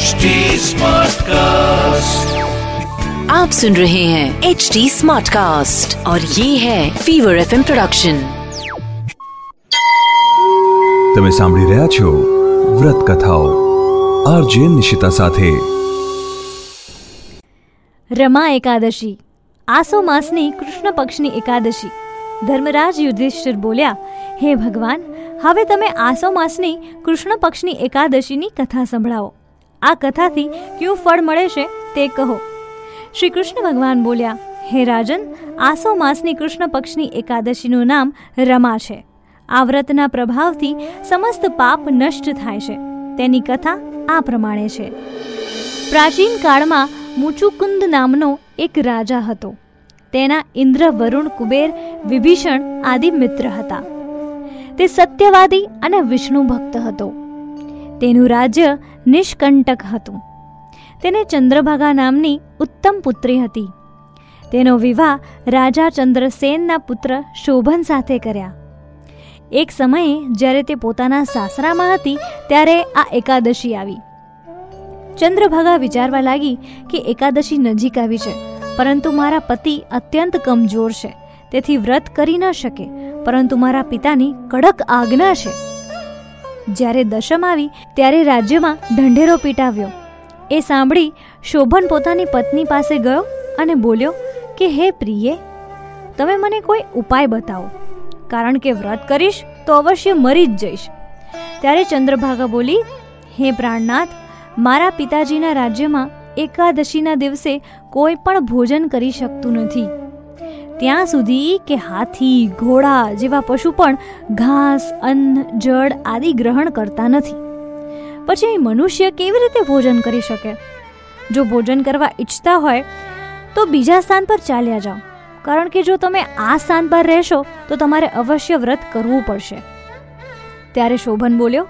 HD Smartcast. आप सुन रहे हैं एच डी स्मार्ट कास्ट और ये है फीवर एफ प्रोडक्शन તમે સાંભળી રહ્યા છો વ્રત કથાઓ આરજે નિશિતા સાથે રમા એકાદશી આસો માસની કૃષ્ણ પક્ષની એકાદશી ધર્મરાજ યુધિષ્ઠિર બોલ્યા હે ભગવાન હવે તમે આસો માસની કૃષ્ણ પક્ષની એકાદશીની કથા સંભળાવો આ કથાથી કયું ફળ મળે છે તે કહો. શ્રી કૃષ્ણ ભગવાન બોલ્યા, હે રાજન આસો માસની કૃષ્ણ પક્ષની એકાદશીનું નામ રમા છે. આ વ્રતના પ્રભાવથી સમસ્ત પાપ નષ્ટ થાય છે. તેની કથા આ પ્રમાણે છે. પ્રાચીન કાળમાં મુચુકુંદ નામનો એક રાજા હતો. તેના ઇન્દ્ર વરુણ કુબેર, વિભીષણ આદિ મિત્ર હતા. તે સત્યવાદી અને વિષ્ણુ ભક્ત હતો. તેનું રાજ્ય નિષ્કંટક હતું. તેને ચંદ્રભાગા નામની ઉત્તમ પુત્રી હતી. તેનો વિવાહ રાજા ચંદ્રસેનના પુત્ર શોભન સાથે કર્યા. એક સમયે જ્યારે તે પોતાના સાસરામાં હતી, ત્યારે આ એકાદશી આવી. ચંદ્રભાગા વિચારવા લાગી કે એકાદશી નજીક આવી છે, પરંતુ મારા પતિ અત્યંત કમજોર છે, તેથી વ્રત કરી ન શકે, પરંતુ મારા પિતાની કડક આજ્ઞા છે. જ્યારે દશમ આવી, ત્યારે રાજ્યમાં ઢંઢેરો પીટાવ્યો. એ સાંભળી શોભન પોતાની પત્ની પાસે ગયો અને બોલ્યો કે, હે પ્રિયે, તમે મને કોઈ ઉપાય બતાવો. કારણ કે વ્રત કરીશ તો અવશ્ય મરી જ જઈશ. ત્યારે ચંદ્રભાગા બોલી, હે પ્રાણનાથ, મારા પિતાજીના રાજ્યમાં એકાદશીના દિવસે કોઈ પણ ભોજન કરી શકતું નથી. ત્યાં સુધી કે હાથી, ઘોડા જેવા પશુ પણ ઘાસ, અન્ન, જળ આદિ ગ્રહણ કરતા નથી. પછી મનુષ્ય કેવી રીતે ભોજન કરી શકે? જો ભોજન કરવા ઈચ્છતા હોય, તો બીજા સ્થાન પર ચાલ્યા જાઓ. કારણ કે જો તમે આ સ્થાન પર રહેશો, તો તમારે અવશ્ય વ્રત કરવું પડશે. ત્યારે શોભન બોલ્યો,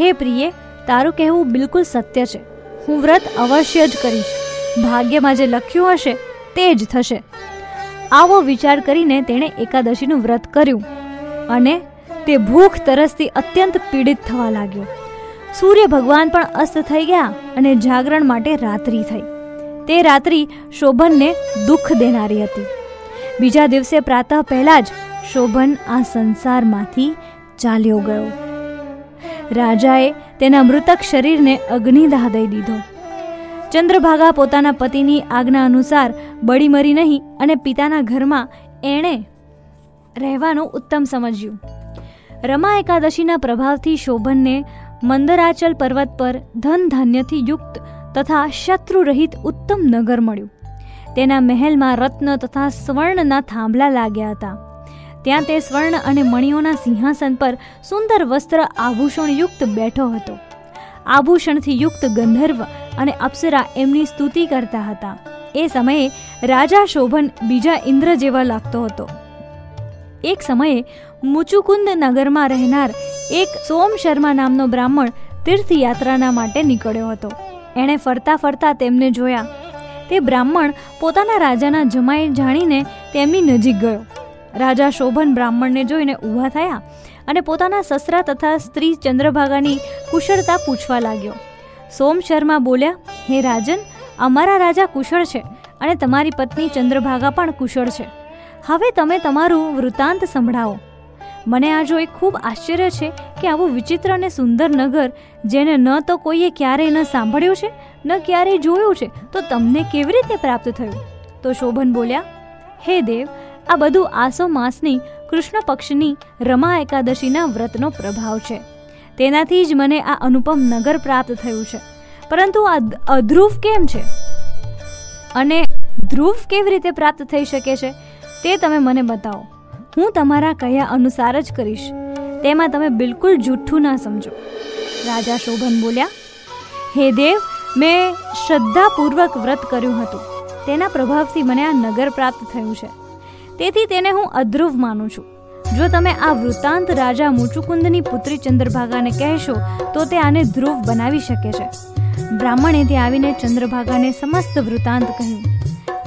હે પ્રિયે, તારું કહેવું બિલકુલ સત્ય છે. હું વ્રત અવશ્ય જ કરીશ. ભાગ્યમાં જે લખ્યું હશે, તે જ થશે. આવો વિચાર કરીને તેણે એકાદશીનું વ્રત કર્યું અને તે ભૂખ તરસથી અત્યંત પીડિત થવા લાગ્યો. સૂર્ય ભગવાન પણ અસ્ત થઈ ગયા અને જાગરણ માટે રાત્રિ થઈ. તે રાત્રિ શોભનને દુઃખ દેનારી હતી. બીજા દિવસે પ્રાતઃ પહેલા જ શોભન આ સંસારમાંથી ચાલ્યો ગયો. રાજાએ તેના મૃતક શરીરને અગ્નિદાહ દઈ દીધો. ચંદ્રભાગા પોતાના પતિની આજ્ઞા અનુસાર બળી મરી નહીં અને પિતાના ઘરમાં એણે રહેવાનું ઉત્તમ સમજ્યું. રમા એકાદશીના પ્રભાવથી શોભનને મંદરાચલ પર્વત પર ધન ધાન્યથી યુક્ત તથા શત્રુરહિત ઉત્તમ નગર મળ્યું. તેના મહેલમાં રત્ન તથા સ્વર્ણના થાંભલા લાગ્યા હતા. ત્યાં તે સ્વર્ણ અને મણિઓના સિંહાસન પર સુંદર વસ્ત્ર આભૂષણયુક્ત બેઠો હતો. આભૂષણથી યુક્ત ગંધર્વ અને અપ્સરા એમની સ્તુતિ કરતા હતા. એ સમયે રાજા શોભન બીજા ઇન્દ્ર જેવા લાગતો હતો. એક સમયે મુચુકુંદ નગરમાં રહેનાર એક સોમ શર્મા નામનો બ્રાહ્મણ તીર્થયાત્રાના માટે નીકળ્યો હતો. એણે ફરતા ફરતા તેમને જોયા. તે બ્રાહ્મણ પોતાના રાજાના જમાઈ જાણીને તેમની નજીક ગયો. રાજા શોભન બ્રાહ્મણને જોઈને ઊભા થયા અને પોતાના સસરા તથા સ્ત્રી ચંદ્રભાગાની કુશળતા પૂછવા લાગ્યો. સોમ શર્મા બોલ્યા, હે રાજન, અમારા રાજા કુશળ છે અને તમારી પત્ની ચંદ્રભાગા પણ કુશળ છે. હવે તમે તમારું વૃત્તાંત સંભળાવો. મને આ જોઈ ખૂબ આશ્ચર્ય છે કે આવું વિચિત્ર અને સુંદર નગર, જેને ન તો કોઈએ ક્યારેય ન સાંભળ્યું છે, ન ક્યારેય જોયું છે, તો તમને કેવી રીતે પ્રાપ્ત થયું? તો શોભન બોલ્યા, હે દેવ, આ બધું આસો માસની કૃષ્ણ પક્ષની રમા એકાદશીના વ્રતનો પ્રભાવ છે. તેનાથી જ મને આ અનુપમ નગર પ્રાપ્ત થયું છે. પરંતુ આ અધ્રુવ કેમ છે? અને ધ્રુવ કેવી રીતે પ્રાપ્ત થઈ શકે છે, તે તમે મને બતાવો. હું તમારા કહ્યા અનુસાર જ કરીશ. તેમાં તમે બિલકુલ જૂઠું ના સમજો. રાજા શોભન બોલ્યા, હે દેવ, મેં શ્રદ્ધાપૂર્વક વ્રત કર્યું હતું. તેના પ્રભાવથી મને આ નગર પ્રાપ્ત થયું છે. તેથી તેને હું અધ્રુવ માનું છું. જો તમે આ વૃત્તાંત રાજા મુચુકુંદની પુત્રી ચંદ્રભાગાને કહેશો, તો તે આને ધ્રુવ બનાવી શકે છે. બ્રાહ્મણે ત્યાં આવીને ચંદ્રભાગાને સમસ્ત વૃત્તાંત કહ્યું.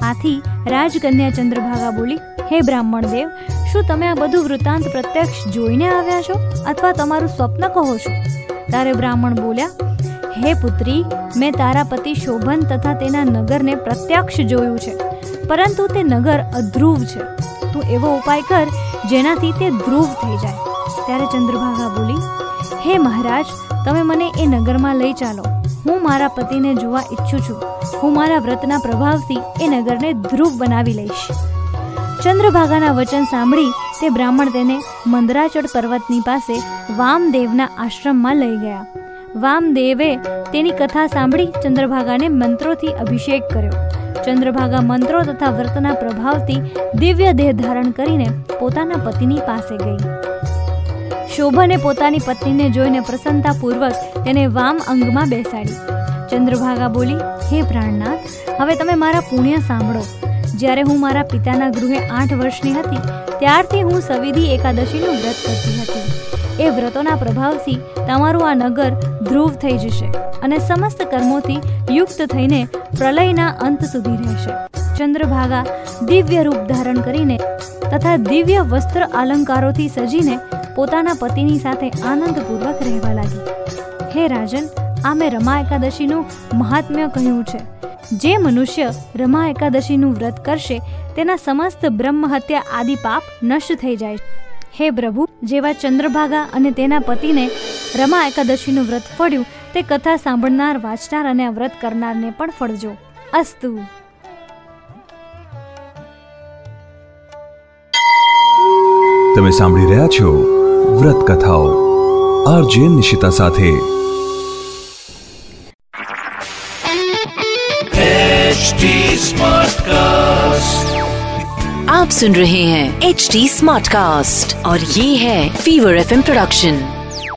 આથી રાજકન્યા ચંદ્રભાગા બોલી, હે બ્રાહ્મણ દેવ, શું તમે આ બધું વૃત્તાંત પ્રત્યક્ષ જોઈને આવ્યા છો અથવા તમારું સ્વપ્ન કહો છો? ત્યારે બ્રાહ્મણ બોલ્યા, હે પુત્રી, મેં તારા પતિ શોભન તથા તેના નગરને પ્રત્યક્ષ જોયું છે, પરંતુ તે નગર અધ્રુવ છે. તું એવો ઉપાય કર જેનાથી તે ધ્રુવ થઈ જાય. ત્યારે ચંદ્રભાગા બોલી, હે મહારાજ, તમે મને એ નગરમાં લઈ ચાલો. હું મારા પતિને જોવા ઈચ્છું છું. હું મારા વ્રતના પ્રભાવથી એ નગરને ધ્રુવ બનાવી લઈશ. ચંદ્રભાગાના વચન સાંભળી તે બ્રાહ્મણ તેને મંદરાચળ પર્વતની પાસે વામદેવના આશ્રમમાં લઈ ગયા. વામદેવે તેની કથા સાંભળી ચંદ્રભાગાને મંત્રોથી અભિષેક કર્યો. ચંદ્રભાગા મંત્રો તથા વ્રતના પ્રભાવથી દિવ્ય દેહ ધારણ કરીને પોતાના પતિની પાસે ગઈ. શોભને પોતાની પત્નીને જોઈને પ્રસન્નતાપૂર્વક તેને વામ અંગમાં બેસાડી. ચંદ્રભાગા બોલી, હે પ્રાણનાથ, હવે તમે મારા પુણ્ય સાંભળો. જ્યારે હું મારા પિતાના ગૃહે આઠ વર્ષની હતી, ત્યારથી હું સવિધિ એકાદશીનું વ્રત કરતી હતી. એ વ્રતોના પ્રભાવથી તમારું આ નગર ધ્રુવ થઈ જશે. અને સમસ્ત કર્મોથી યુક્ત થઈને પ્રલયના અંત સુધી રહેશે. ચંદ્રભાગા દિવ્ય રૂપ ધારણ કરીને તથા દિવ્ય વસ્ત્ર અલંકારોથી સજીને પોતાના પતિની સાથે આનંદપૂર્વક રહેવા લાગી. હે રાજન આ મેં રમા એકાદશીનું મહાત્મ્ય કહ્યું છે. જે મનુષ્ય રમા એકાદશીનું વ્રત કરશે, તેના સમસ્ત બ્રહ્મ હત્યા આદિ પાપ નષ્ટ થઈ જાય. હે પ્રભુ, જેવા ચંદ્રભાગા અને તેના પતિને રમા એકાદશીનું વ્રત ફળ્યું તે કથા સાંભળનાર વાંચનાર અને આ વ્રત કરનારને પણ ફળજો અસ્તુ તમે સાંભળી રહ્યા છો વ્રત કથાઓ આરજે નિશિતા સાથે आप सुन रहे हैं एच डी स्मार्ट कास्ट और ये है फीवर एफ प्रोडक्शन